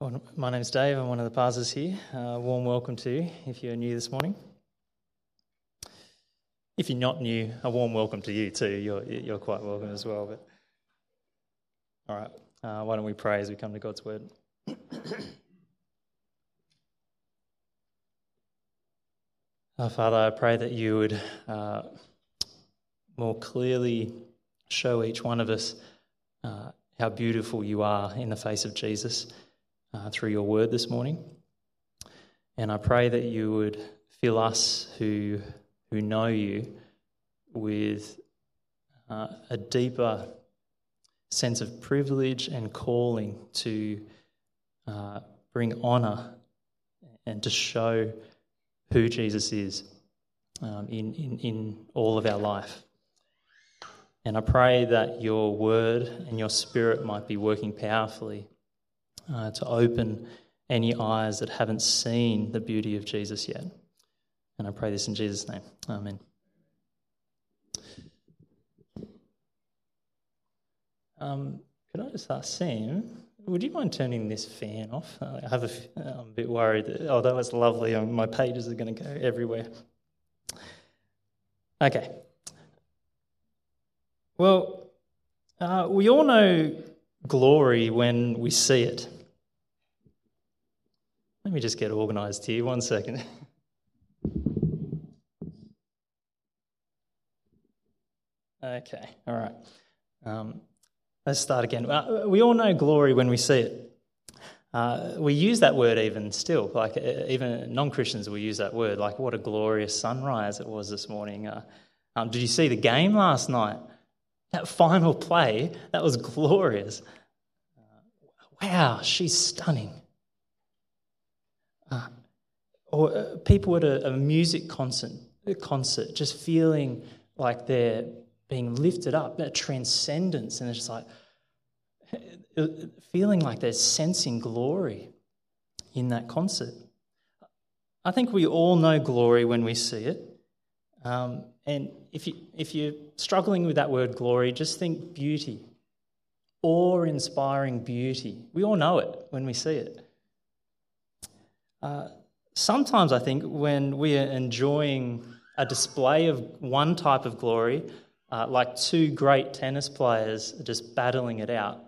Well, my name's Dave. I'm one of the pastors here. Uh, warm welcome to you if you're new this morning. If you're not new, a warm welcome to you too. You're, you're quite welcome as well. But all right, uh, why don't we pray as we come to God's word? uh, Father, I pray that you would uh, more clearly show each one of us uh, how beautiful you are in the face of Jesus uh, through your word this morning. And I pray that you would fill us who, who know you with uh, a deeper sense of privilege and calling to uh, bring honour and to show who Jesus is um, in, in, in all of our life. And I pray that your word and your spirit might be working powerfully uh, to open any eyes that haven't seen the beauty of Jesus yet. And I pray this in Jesus' name. Amen. Um, could I just ask Sam, would you mind turning this fan off? I have a, I'm a bit worried. That, that was lovely. Um, my pages are going to go everywhere. Okay. Well, uh, we all know glory when we see it. Let me just get organised here. One second. okay, all right. Um, let's start again. Uh, we all know glory when we see it. Uh, we use that word even still, like uh, even non Christians will use that word, like what a glorious sunrise it was this morning. Uh, um, did you see the game last night? That final play, that was glorious. Uh, wow, she's stunning. Uh, or uh, people at a, a music concert, a concert, just feeling like they're being lifted up, that transcendence, and it's just like feeling like they're sensing glory in that concert. I think we all know glory when we see it. Um, and if, you, if you're struggling with that word glory, just think beauty, awe inspiring beauty. We all know it when we see it. Uh, sometimes I think when we are enjoying a display of one type of glory, uh, like two great tennis players just battling it out,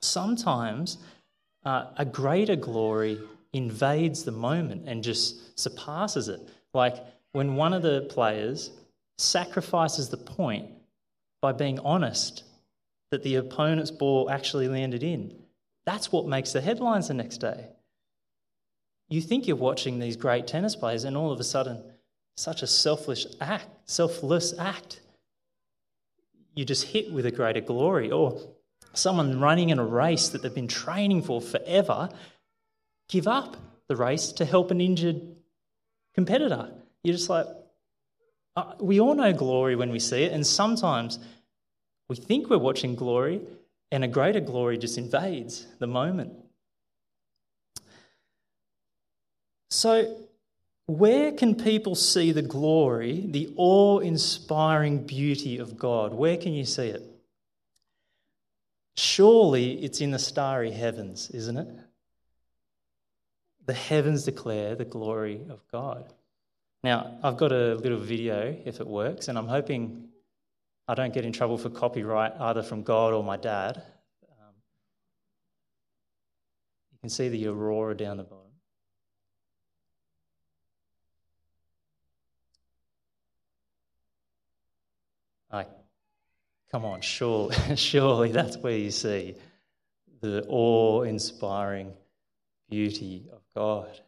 sometimes uh, a greater glory invades the moment and just surpasses it. Like when one of the players sacrifices the point by being honest that the opponent's ball actually landed in. That's what makes the headlines the next day you think you're watching these great tennis players, and all of a sudden, such a selfish act, selfless act, you just hit with a greater glory. Or someone running in a race that they've been training for forever, give up the race to help an injured competitor. You're just like, uh, we all know glory when we see it, and sometimes we think we're watching glory, and a greater glory just invades the moment. So, where can people see the glory, the awe inspiring beauty of God? Where can you see it? Surely it's in the starry heavens, isn't it? The heavens declare the glory of God. Now, I've got a little video if it works, and I'm hoping I don't get in trouble for copyright either from God or my dad. Um, you can see the aurora down the bottom. Like, come on, surely, surely that's where you see the awe inspiring beauty of God.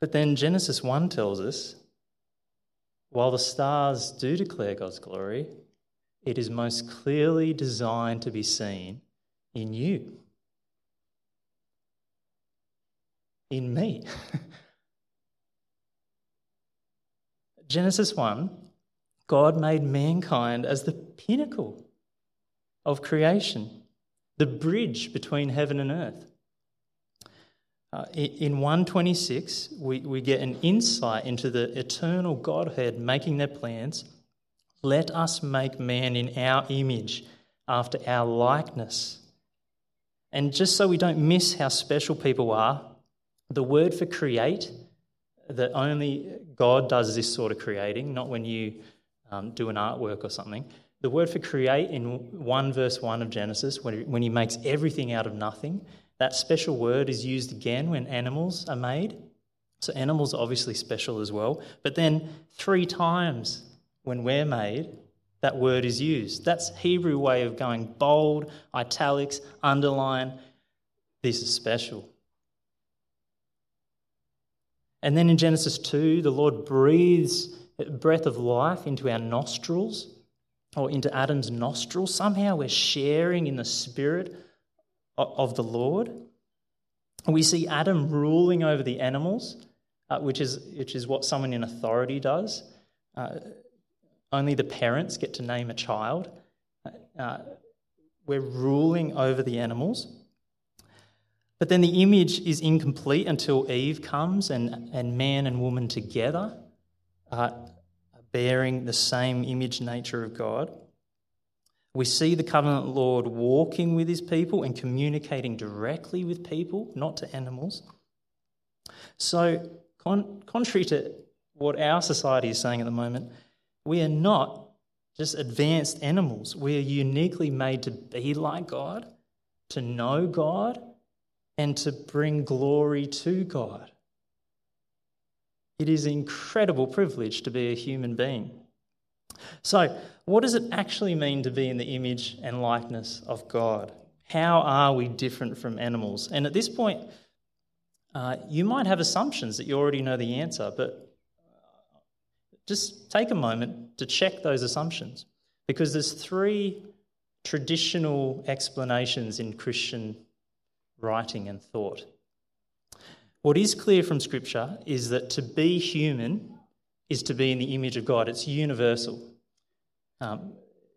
But then Genesis 1 tells us while the stars do declare God's glory, it is most clearly designed to be seen in you, in me. Genesis 1, God made mankind as the pinnacle of creation, the bridge between heaven and earth. Uh, in 126, we, we get an insight into the eternal Godhead making their plans. Let us make man in our image, after our likeness. And just so we don't miss how special people are, the word for create, that only God does this sort of creating, not when you um, do an artwork or something. The word for create in 1 verse 1 of Genesis, when, when he makes everything out of nothing, that special word is used again when animals are made. So animals are obviously special as well. But then three times when we're made, that word is used. That's Hebrew way of going bold, italics, underline. This is special. And then in Genesis 2, the Lord breathes breath of life into our nostrils or into Adam's nostrils. Somehow we're sharing in the spirit of the Lord. We see Adam ruling over the animals, uh, which, is, which is what someone in authority does. Uh, only the parents get to name a child. Uh, we're ruling over the animals. But then the image is incomplete until Eve comes and, and man and woman together are bearing the same image nature of God. We see the covenant Lord walking with his people and communicating directly with people, not to animals. So, con- contrary to what our society is saying at the moment, we are not just advanced animals. We are uniquely made to be like God, to know God, and to bring glory to God. It is incredible privilege to be a human being. So, what does it actually mean to be in the image and likeness of God? How are we different from animals? And at this point, uh, you might have assumptions that you already know the answer, but just take a moment to check those assumptions because there's three traditional explanations in Christian writing and thought. What is clear from Scripture is that to be human is to be in the image of God. It's universal. Um,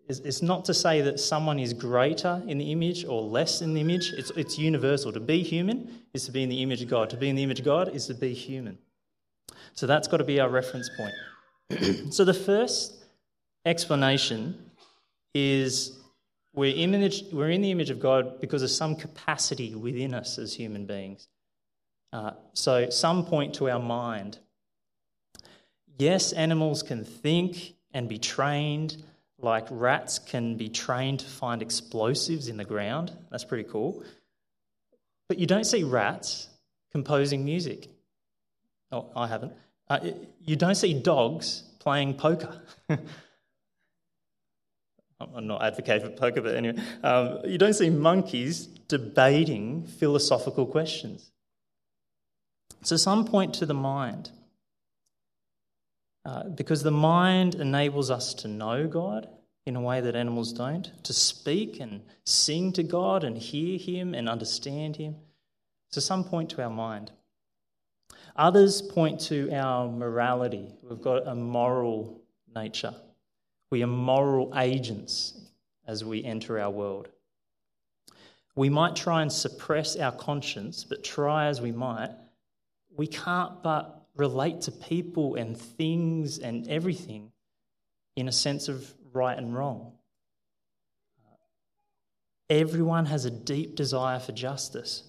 it's, it's, not to say that someone is greater in the image or less in the image. It's, it's universal. To be human is to be in the image of God. To be in the image of God is to be human. So that's got to be our reference point. so the first explanation is we're, image, we're in the image of God because of some capacity within us as human beings. Uh, so some point to our mind. Yes, animals can think and be trained, like rats can be trained to find explosives in the ground. That's pretty cool. But you don't see rats composing music. Oh, I haven't. Uh, you don't see dogs playing poker. I'm not advocating for poker, but anyway, um, you don't see monkeys debating philosophical questions. So, some point to the mind. Uh, because the mind enables us to know God in a way that animals don't, to speak and sing to God and hear Him and understand Him. So, some point to our mind. Others point to our morality. We've got a moral nature. We are moral agents as we enter our world. We might try and suppress our conscience, but try as we might, we can't but relate to people and things and everything in a sense of right and wrong. Everyone has a deep desire for justice.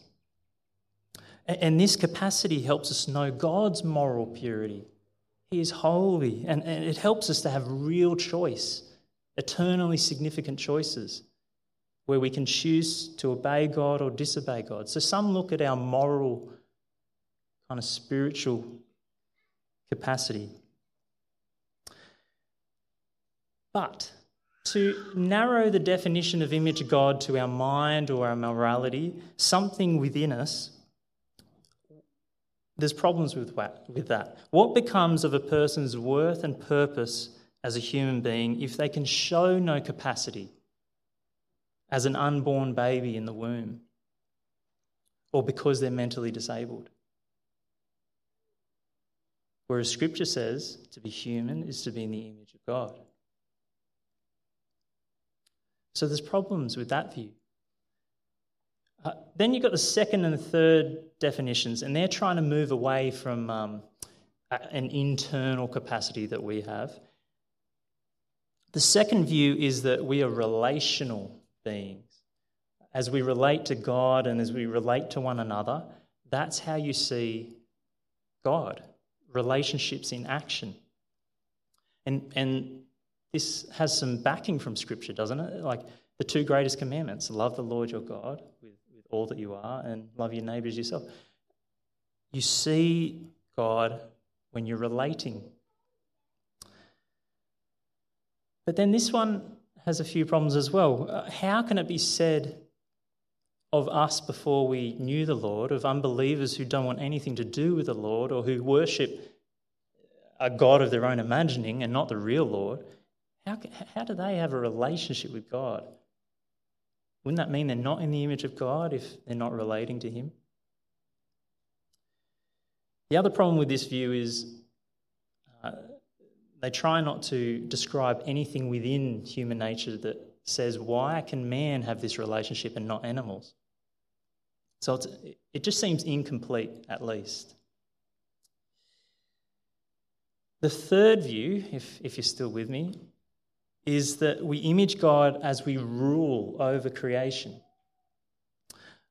And this capacity helps us know God's moral purity. He is holy, and, and it helps us to have real choice, eternally significant choices, where we can choose to obey God or disobey God. So some look at our moral, kind of spiritual capacity. But to narrow the definition of image of God to our mind or our morality, something within us there's problems with that. What becomes of a person's worth and purpose as a human being if they can show no capacity as an unborn baby in the womb or because they're mentally disabled? Whereas Scripture says to be human is to be in the image of God. So there's problems with that view. Uh, then you've got the second and third definitions, and they're trying to move away from um, an internal capacity that we have. The second view is that we are relational beings. As we relate to God and as we relate to one another, that's how you see God, relationships in action. And, and this has some backing from Scripture, doesn't it? Like the two greatest commandments love the Lord your God all that you are and love your neighbours yourself. You see God when you're relating. But then this one has a few problems as well. Uh, how can it be said of us before we knew the Lord, of unbelievers who don't want anything to do with the Lord or who worship a God of their own imagining and not the real Lord? How, how do they have a relationship with God? Wouldn't that mean they're not in the image of God if they're not relating to Him? The other problem with this view is uh, they try not to describe anything within human nature that says, why can man have this relationship and not animals? So it just seems incomplete, at least. The third view, if, if you're still with me, is that we image God as we rule over creation.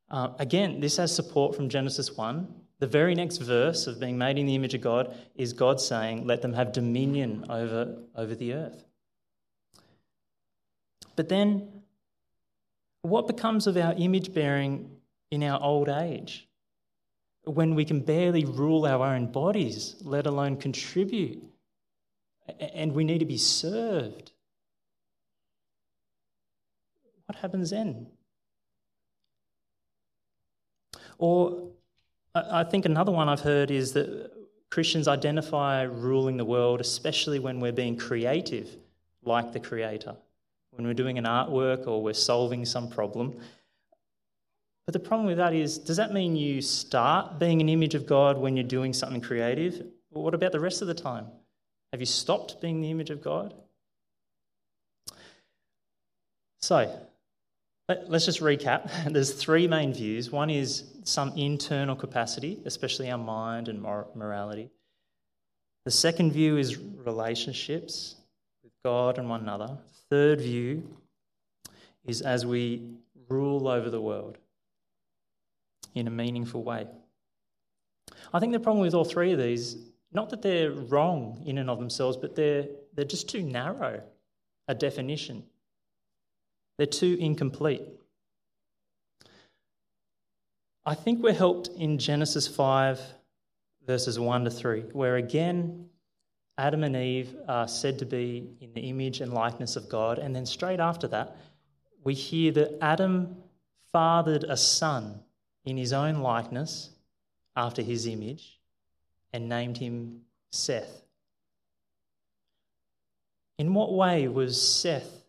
Uh, again, this has support from Genesis 1. The very next verse of being made in the image of God is God saying, Let them have dominion over, over the earth. But then, what becomes of our image bearing in our old age? When we can barely rule our own bodies, let alone contribute, and we need to be served. What happens then? Or I think another one I've heard is that Christians identify ruling the world, especially when we're being creative, like the Creator, when we're doing an artwork or we're solving some problem. But the problem with that is does that mean you start being an image of God when you're doing something creative? What about the rest of the time? Have you stopped being the image of God? So, Let's just recap. There's three main views. One is some internal capacity, especially our mind and morality. The second view is relationships with God and one another. The third view is as we rule over the world in a meaningful way. I think the problem with all three of these, not that they're wrong in and of themselves, but they're, they're just too narrow a definition. They're too incomplete. I think we're helped in Genesis 5, verses 1 to 3, where again, Adam and Eve are said to be in the image and likeness of God. And then straight after that, we hear that Adam fathered a son in his own likeness after his image and named him Seth. In what way was Seth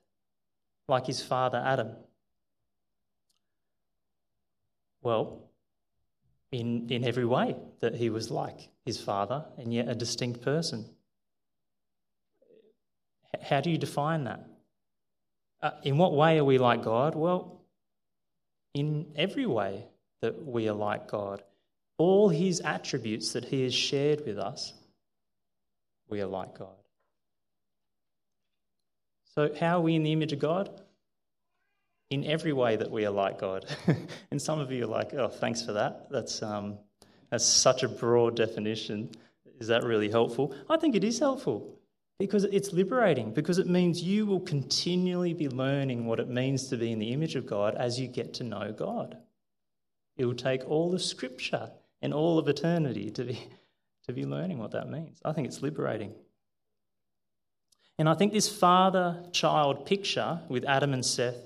like his father Adam? Well, in, in every way that he was like his father and yet a distinct person. How do you define that? Uh, in what way are we like God? Well, in every way that we are like God. All his attributes that he has shared with us, we are like God. So, how are we in the image of God? In every way that we are like God. and some of you are like, oh, thanks for that. That's, um, that's such a broad definition. Is that really helpful? I think it is helpful because it's liberating, because it means you will continually be learning what it means to be in the image of God as you get to know God. It will take all of Scripture and all of eternity to be, to be learning what that means. I think it's liberating. And I think this father child picture with Adam and Seth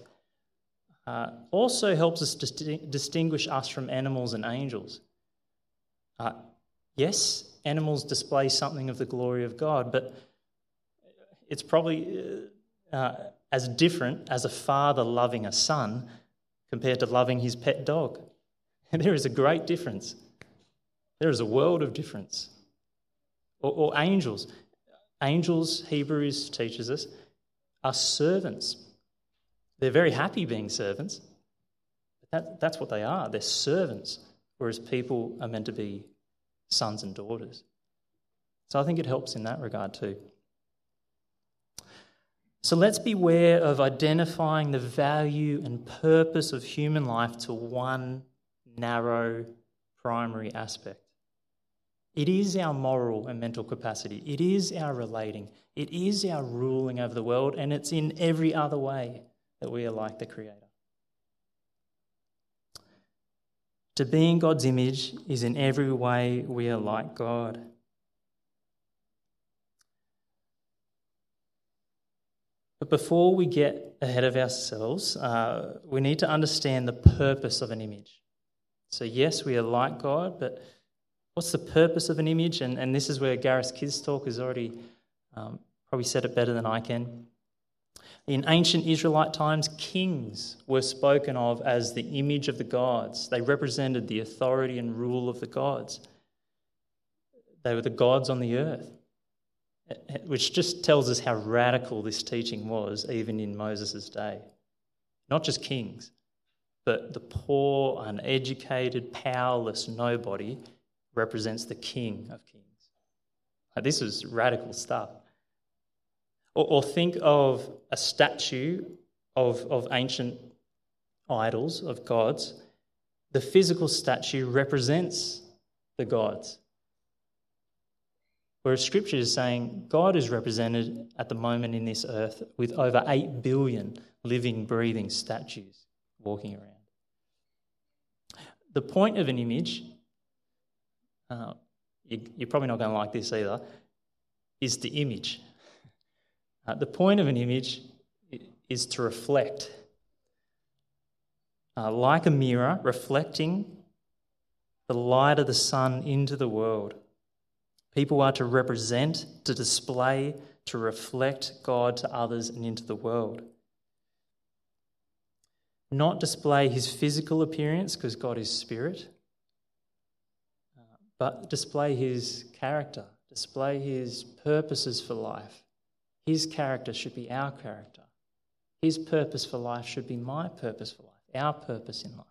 uh, also helps us distinguish us from animals and angels. Uh, yes, animals display something of the glory of God, but it's probably uh, uh as different as a father loving a son compared to loving his pet dog. There is a great difference. There is a world of difference. Or, or angels. Angels, Hebrews teaches us, are servants. They're very happy being servants. That, that's what they are. They're servants, whereas people are meant to be sons and daughters. So I think it helps in that regard too. So let's beware of identifying the value and purpose of human life to one narrow primary aspect. It is our moral and mental capacity, it is our relating, it is our ruling over the world, and it's in every other way that we are like the Creator. To be in God's image is in every way we are like God. But before we get ahead of ourselves, uh, we need to understand the purpose of an image. So, yes, we are like God, but what's the purpose of an image? And, and this is where Gareth Kids Talk has already um, probably said it better than I can. In ancient Israelite times, kings were spoken of as the image of the gods. They represented the authority and rule of the gods. They were the gods on the earth which just tells us how radical this teaching was, even in Moses' day. Not just kings, but the poor, uneducated, powerless nobody represents the king of kings. this is radical stuff. Or, or think of a statue of, of ancient idols, of gods. The physical statue represents the gods. Whereas Scripture is saying God is represented at the moment in this earth with over 8 billion living, breathing statues walking around. The point of an image, uh, you, are probably not going to like this either, is the image. Uh, the point of an image is to reflect. Uh, like a mirror, reflecting the light of the sun into the world. People are to represent, to display, to reflect God to others and into the world. Not display his physical appearance, because God is spirit, but display his character, display his purposes for life. His character should be our character. His purpose for life should be my purpose for life, our purpose in life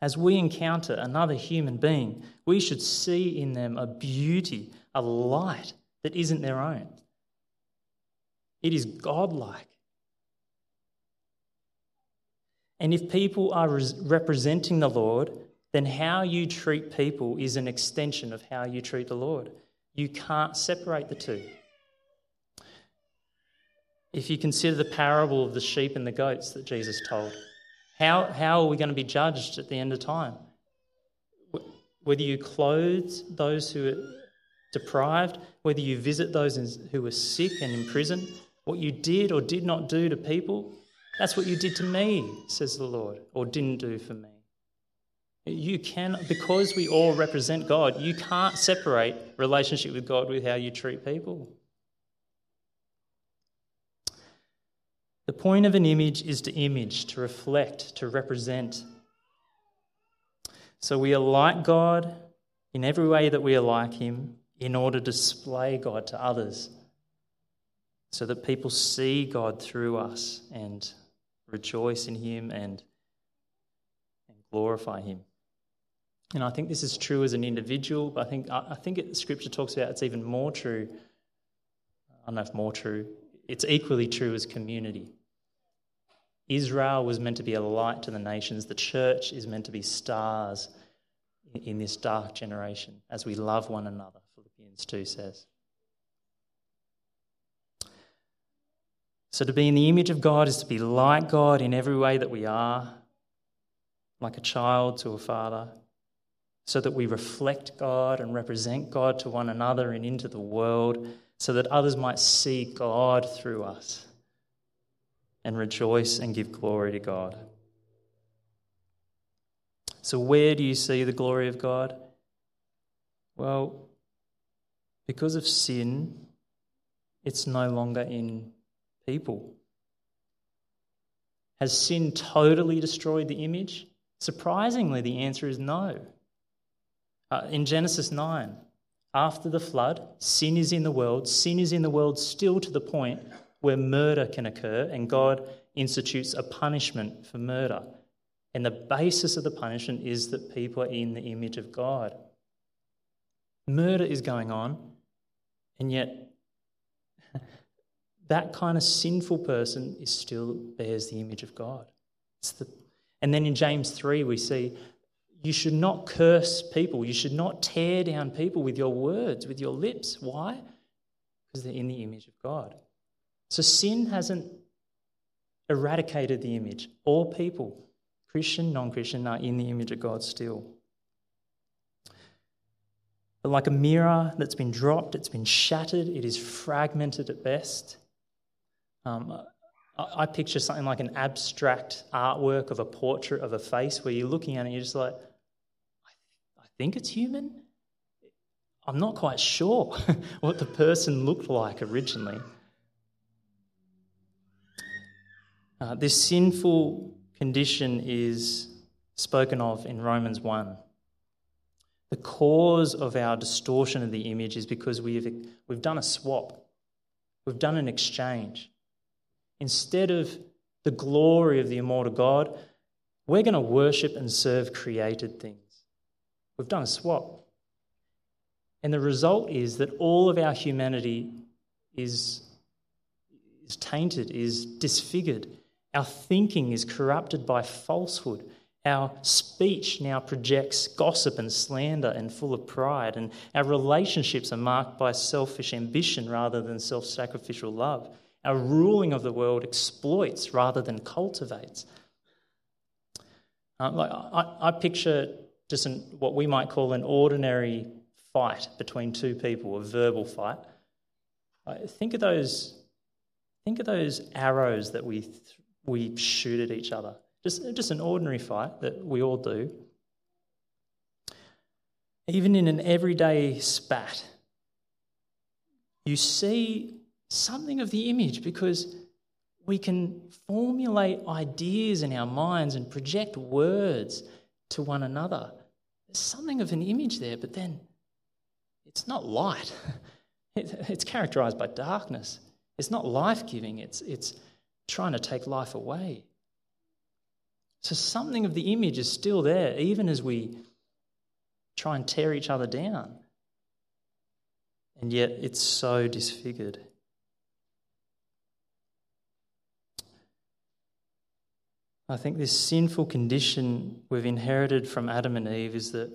as we encounter another human being, we should see in them a beauty, a light that isn't their own. It is godlike. And if people are representing the Lord, then how you treat people is an extension of how you treat the Lord. You can't separate the two. If you consider the parable of the sheep and the goats that Jesus told, how, how are we going to be judged at the end of time? Whether you clothe those who are deprived, whether you visit those who are sick and in prison, what you did or did not do to people, that's what you did to me, says the Lord, or didn't do for me. You can, because we all represent God, you can't separate relationship with God with how you treat people. The point of an image is to image, to reflect, to represent. So we are like God in every way that we are like Him in order to display God to others so that people see God through us and rejoice in Him and, and glorify Him. And I think this is true as an individual, but I think, I think it, Scripture talks about it's even more true. I don't know if more true, it's equally true as community. Israel was meant to be a light to the nations. The church is meant to be stars in this dark generation as we love one another, Philippians 2 says. So, to be in the image of God is to be like God in every way that we are, like a child to a father, so that we reflect God and represent God to one another and into the world, so that others might see God through us and rejoice and give glory to God. So, where do you see the glory of God? Well, because of sin, it's no longer in people. Has sin totally destroyed the image? Surprisingly, the answer is no. Uh, in Genesis 9, after the flood, sin is in the world. Sin is in the world still to the point where murder can occur, and God institutes a punishment for murder. And the basis of the punishment is that people are in the image of God. Murder is going on, and yet that kind of sinful person is still bears the image of God. The, and then in James 3, we see you should not curse people. You should not tear down people with your words, with your lips. Why? Because they're in the image of God. So sin hasn't eradicated the image. All people, Christian, non Christian, are in the image of God still. But like a mirror that's been dropped, it's been shattered, it is fragmented at best. Um, I, I picture something like an abstract artwork of a portrait of a face where you're looking at it and you're just like, think it's human. I'm not quite sure what the person looked like originally. Uh, this sinful condition is spoken of in Romans 1. The cause of our distortion of the image is because we've, we've done a swap, we've done an exchange. Instead of the glory of the immortal God, we're going to worship and serve created things. We've done a swap. And the result is that all of our humanity is, is tainted, is disfigured. Our thinking is corrupted by falsehood. Our speech now projects gossip and slander and full of pride. And our relationships are marked by selfish ambition rather than self sacrificial love. Our ruling of the world exploits rather than cultivates. Uh, like I, I, picture just an, what we might call an ordinary fight between two people, a verbal fight. Think of those. Think of those arrows that we th- we shoot at each other. Just, just an ordinary fight that we all do. Even in an everyday spat, you see something of the image because we can formulate ideas in our minds and project words to one another. There's something of an image there, but then it's not light. It's characterized by darkness. It's not life giving, it's, it's trying to take life away. So something of the image is still there, even as we try and tear each other down. And yet it's so disfigured. I think this sinful condition we've inherited from Adam and Eve is that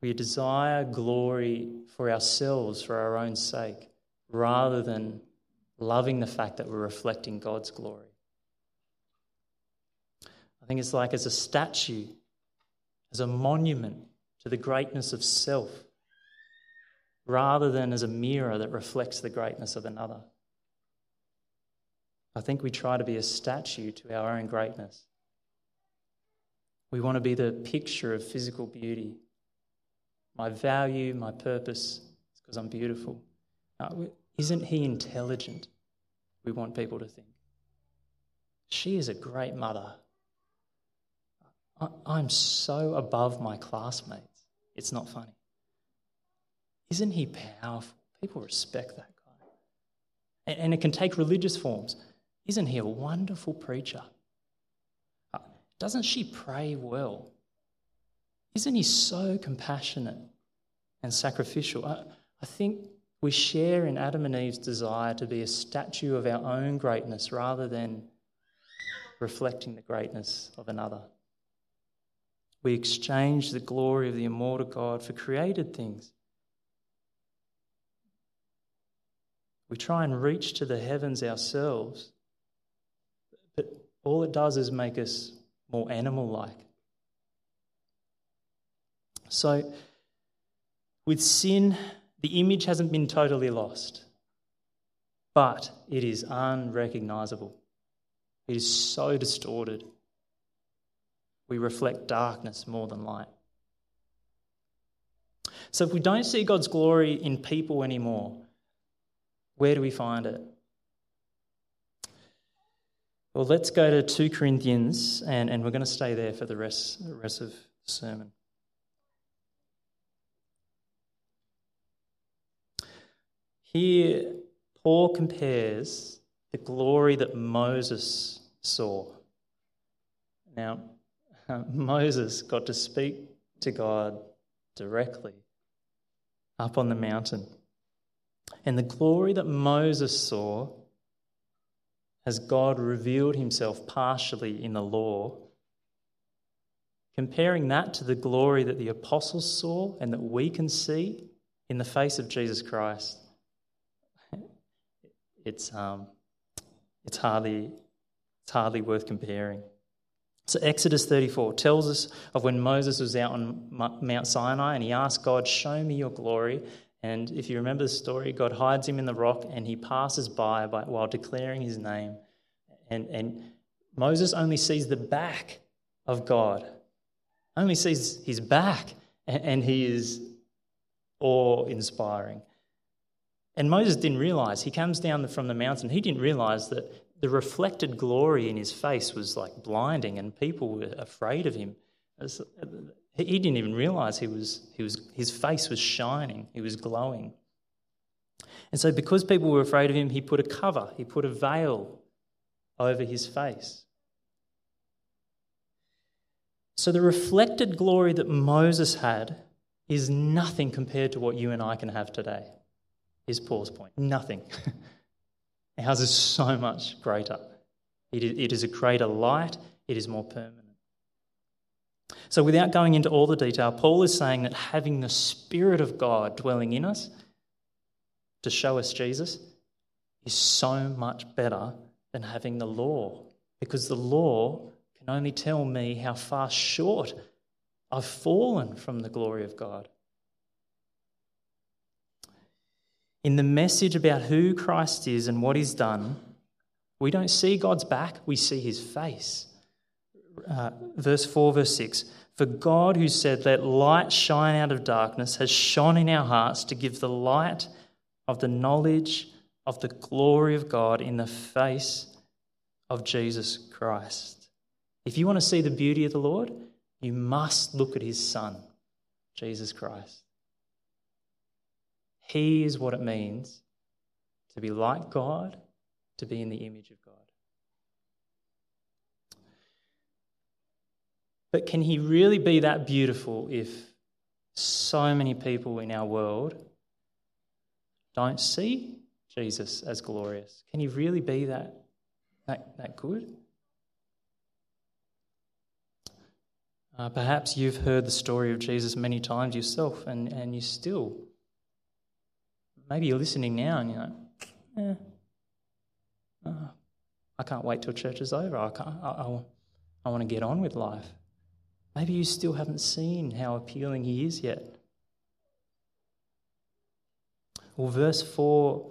we desire glory for ourselves, for our own sake, rather than loving the fact that we're reflecting God's glory. I think it's like as a statue, as a monument to the greatness of self, rather than as a mirror that reflects the greatness of another. I think we try to be a statue to our own greatness. We want to be the picture of physical beauty. My value, my purpose is because I'm beautiful. isn't he intelligent? We want people to think. She is a great mother. I'm so above my classmates. It's not funny. Isn't he powerful? People respect that guy. And it can take religious forms. Isn't he a wonderful preacher? Uh, doesn't she pray well? Isn't he so compassionate and sacrificial? I, I think we share in Adam and Eve's desire to be a statue of our own greatness rather than reflecting the greatness of another. We exchange the glory of the immortal God for created things. We try and reach to the heavens ourselves but all it does is make us more animal like. So, with sin, the image hasn't been totally lost, but it is unrecognizable. It is so distorted. We reflect darkness more than light. So, if we don't see God's glory in people anymore, where do we find it? Well, let's go to 2 Corinthians, and, and we're going to stay there for the rest, the rest of the sermon. Here, Paul compares the glory that Moses saw. Now, Moses got to speak to God directly up on the mountain. And the glory that Moses saw has God revealed himself partially in the law. Comparing that to the glory that the apostles saw and that we can see in the face of Jesus Christ, it's, um, it's, hardly, it's hardly worth comparing. So, Exodus 34 tells us of when Moses was out on Mount Sinai and he asked God, Show me your glory. And if you remember the story, God hides him in the rock and he passes by, while declaring his name. And, and Moses only sees the back of God, only sees his back, and, and he is awe inspiring. And Moses didn't realize, he comes down from the mountain, he didn't realize that the reflected glory in his face was like blinding, and people were afraid of him. He didn't even realize he was, he was, his face was shining, he was glowing. And so, because people were afraid of him, he put a cover, he put a veil over his face. So, the reflected glory that Moses had is nothing compared to what you and I can have today, is Paul's point. Nothing. Ours is so much greater. It is a greater light, it is more permanent. So, without going into all the detail, Paul is saying that having the Spirit of God dwelling in us to show us Jesus is so much better than having the law, because the law can only tell me how far short I've fallen from the glory of God. In the message about who Christ is and what he's done, we don't see God's back, we see his face. Uh, verse 4, verse 6 For God, who said, Let light shine out of darkness, has shone in our hearts to give the light of the knowledge of the glory of God in the face of Jesus Christ. If you want to see the beauty of the Lord, you must look at his Son, Jesus Christ. He is what it means to be like God, to be in the image of God. But can he really be that beautiful if so many people in our world don't see Jesus as glorious? Can he really be that, that, that good? Uh, perhaps you've heard the story of Jesus many times yourself, and, and you still Maybe you're listening now and you're like, eh, oh, I can't wait till church is over. I, can't, I, I, I want to get on with life. Maybe you still haven't seen how appealing he is yet. Well, verse 4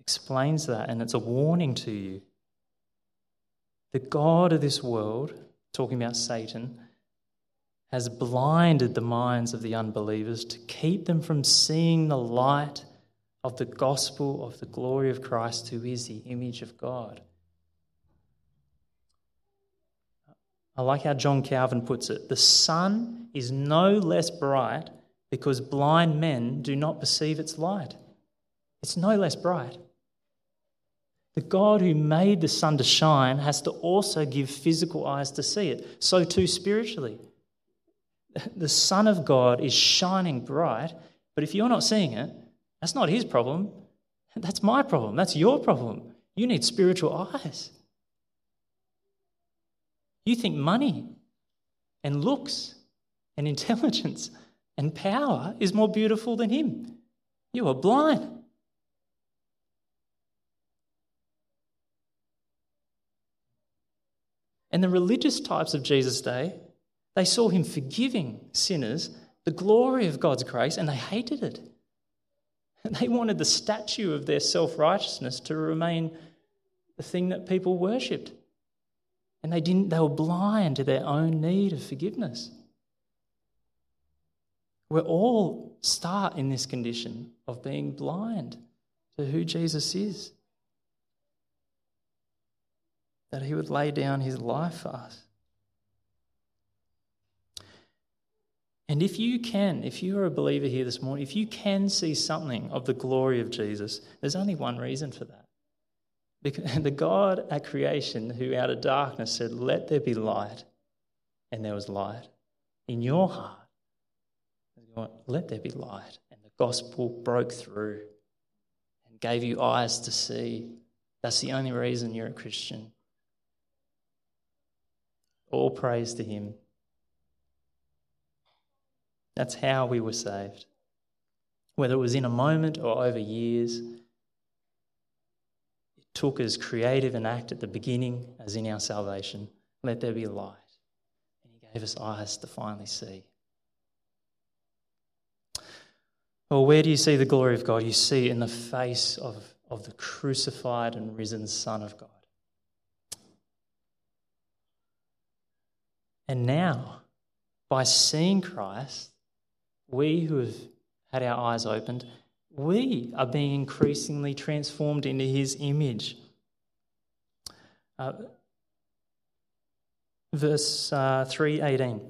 explains that, and it's a warning to you. The God of this world, talking about Satan, has blinded the minds of the unbelievers to keep them from seeing the light of the gospel of the glory of Christ, who is the image of God. I like how John Calvin puts it the sun is no less bright because blind men do not perceive its light. It's no less bright. The God who made the sun to shine has to also give physical eyes to see it. So too spiritually the Son of God is shining bright, but if you're not seeing it, that's not his problem. That's my problem. That's your problem. You need spiritual eyes. You think money and looks and intelligence and power is more beautiful than him. You are blind. And the religious types of Jesus' day they saw him forgiving sinners, the glory of God's grace, and they hated it. They wanted the statue of their self righteousness to remain the thing that people worshipped. And they didn't, they were blind to their own need of forgiveness. We all start in this condition of being blind to who Jesus is. That he would lay down his life for us. And if you can, if you are a believer here this morning, if you can see something of the glory of Jesus, there's only one reason for that. Because the God at creation who out of darkness said, Let there be light, and there was light. In your heart, let there be light. And the gospel broke through and gave you eyes to see. That's the only reason you're a Christian. All praise to Him. That's how we were saved. Whether it was in a moment or over years, took as creative an act at the beginning as in our salvation. Let there be light. And He gave us eyes to finally see. Well, where do you see the glory of God? You see in the face of, of the crucified and risen Son of God. And now, by seeing Christ, we who have had our eyes opened, we are being increasingly transformed into his image. Uh, verse uh, 318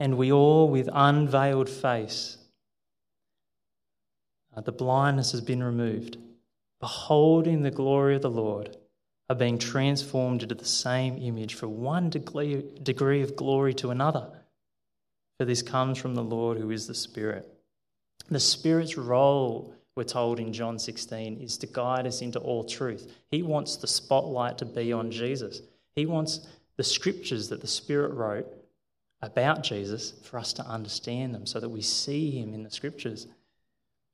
And we all, with unveiled face, uh, the blindness has been removed, beholding the glory of the Lord, are being transformed into the same image from one degree, degree of glory to another. For this comes from the Lord who is the Spirit. The Spirit's role, we're told in John 16, is to guide us into all truth. He wants the spotlight to be on Jesus. He wants the scriptures that the Spirit wrote about Jesus for us to understand them so that we see Him in the scriptures.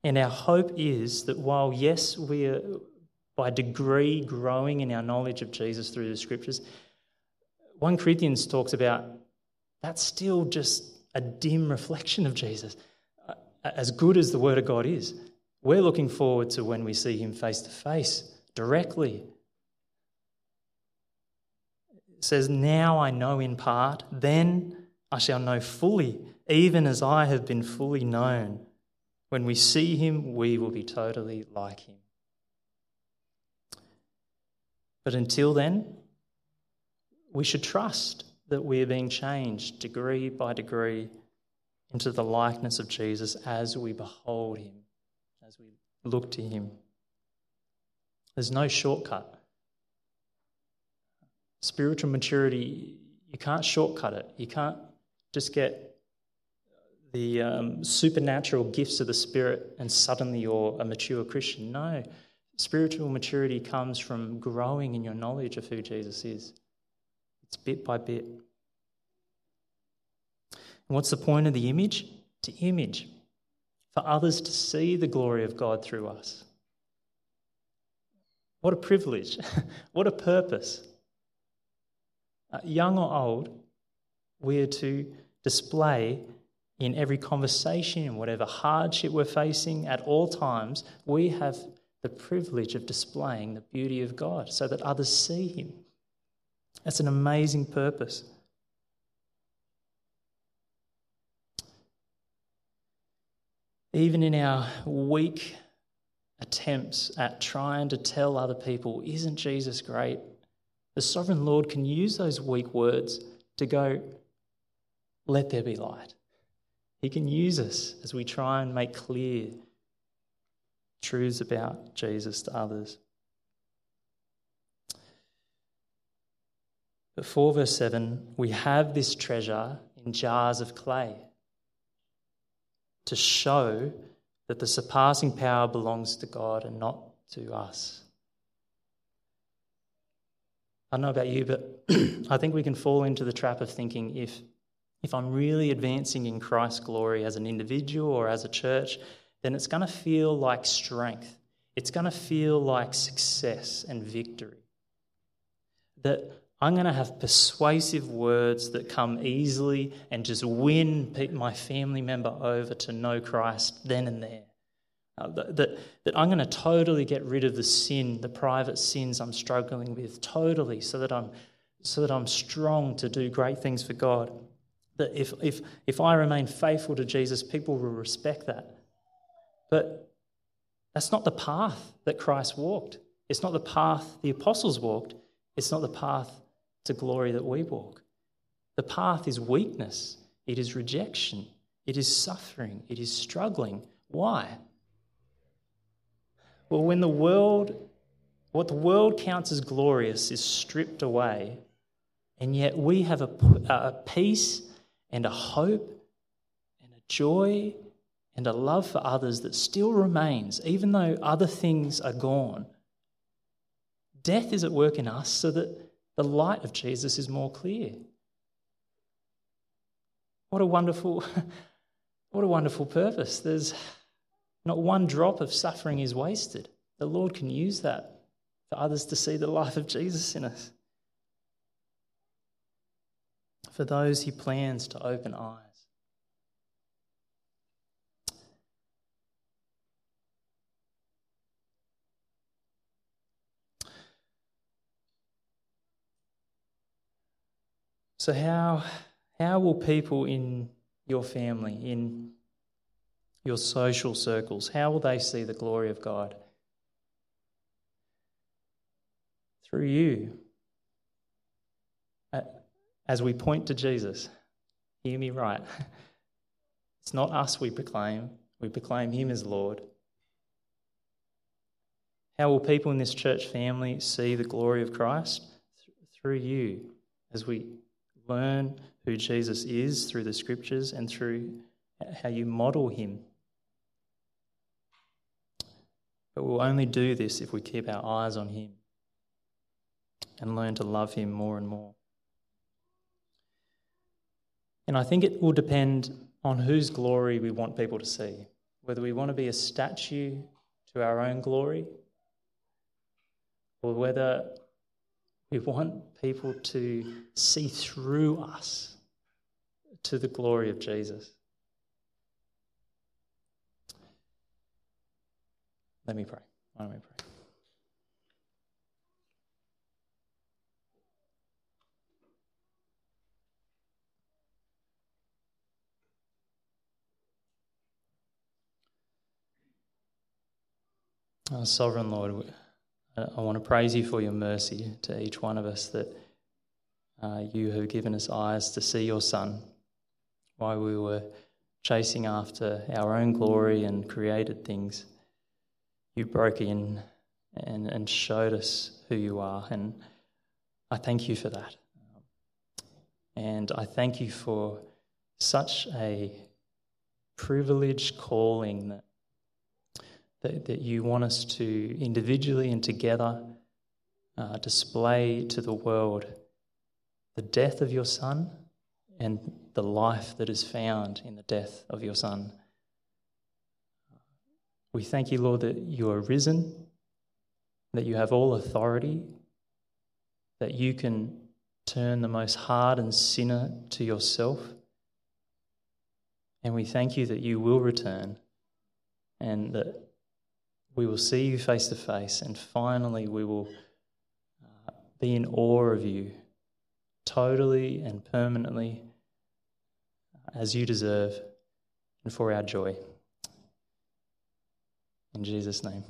And our hope is that while, yes, we are by degree growing in our knowledge of Jesus through the scriptures, 1 Corinthians talks about that's still just a dim reflection of Jesus. As good as the Word of God is, we're looking forward to when we see Him face to face, directly. It says, Now I know in part, then I shall know fully, even as I have been fully known. When we see him, we will be totally like him. But until then, we should trust that we are being changed degree by degree into the likeness of Jesus as we behold him, as we look to him. There's no shortcut. Spiritual maturity, you can't shortcut it. You can't just get the um, supernatural gifts of the Spirit and suddenly you're a mature Christian. No. Spiritual maturity comes from growing in your knowledge of who Jesus is. It's bit by bit. And what's the point of the image? To image, for others to see the glory of God through us. What a privilege. what a purpose. Uh, young or old, we're to display in every conversation, in whatever hardship we're facing, at all times, we have the privilege of displaying the beauty of God so that others see Him. That's an amazing purpose. Even in our weak attempts at trying to tell other people, isn't Jesus great? The sovereign Lord can use those weak words to go, let there be light. He can use us as we try and make clear truths about Jesus to others. But 4 verse 7, we have this treasure in jars of clay to show that the surpassing power belongs to God and not to us. I don't know about you, but I think we can fall into the trap of thinking if if I'm really advancing in Christ's glory as an individual or as a church, then it's going to feel like strength. It's going to feel like success and victory. That I'm going to have persuasive words that come easily and just win my family member over to know Christ then and there. Uh, that, that, that I'm going to totally get rid of the sin, the private sins I'm struggling with, totally, so that I'm, so that I'm strong to do great things for God. That if, if, if I remain faithful to Jesus, people will respect that. But that's not the path that Christ walked. It's not the path the apostles walked. It's not the path to glory that we walk. The path is weakness, it is rejection, it is suffering, it is struggling. Why? Well, when the world, what the world counts as glorious is stripped away, and yet we have a, a peace and a hope and a joy and a love for others that still remains, even though other things are gone. Death is at work in us so that the light of Jesus is more clear. What a wonderful, what a wonderful purpose. There's not one drop of suffering is wasted. The Lord can use that for others to see the life of Jesus in us. For those he plans to open eyes. So, how, how will people in your family, in your social circles, how will they see the glory of God? Through you. As we point to Jesus, hear me right. It's not us we proclaim, we proclaim Him as Lord. How will people in this church family see the glory of Christ? Through you, as we learn who Jesus is through the scriptures and through how you model him. But we'll only do this if we keep our eyes on him and learn to love him more and more. And I think it will depend on whose glory we want people to see. Whether we want to be a statue to our own glory, or whether we want people to see through us to the glory of Jesus. Let me pray. Why don't we pray? Sovereign Lord, I want to praise you for your mercy to each one of us that uh, you have given us eyes to see your Son while we were chasing after our own glory and created things. You broke in and, and showed us who you are, and I thank you for that. And I thank you for such a privileged calling that that, that you want us to individually and together uh, display to the world the death of your Son and the life that is found in the death of your Son. We thank you, Lord, that you are risen, that you have all authority, that you can turn the most hardened sinner to yourself. And we thank you that you will return and that we will see you face to face, and finally we will uh, be in awe of you totally and permanently as you deserve and for our joy. In Jesus' name.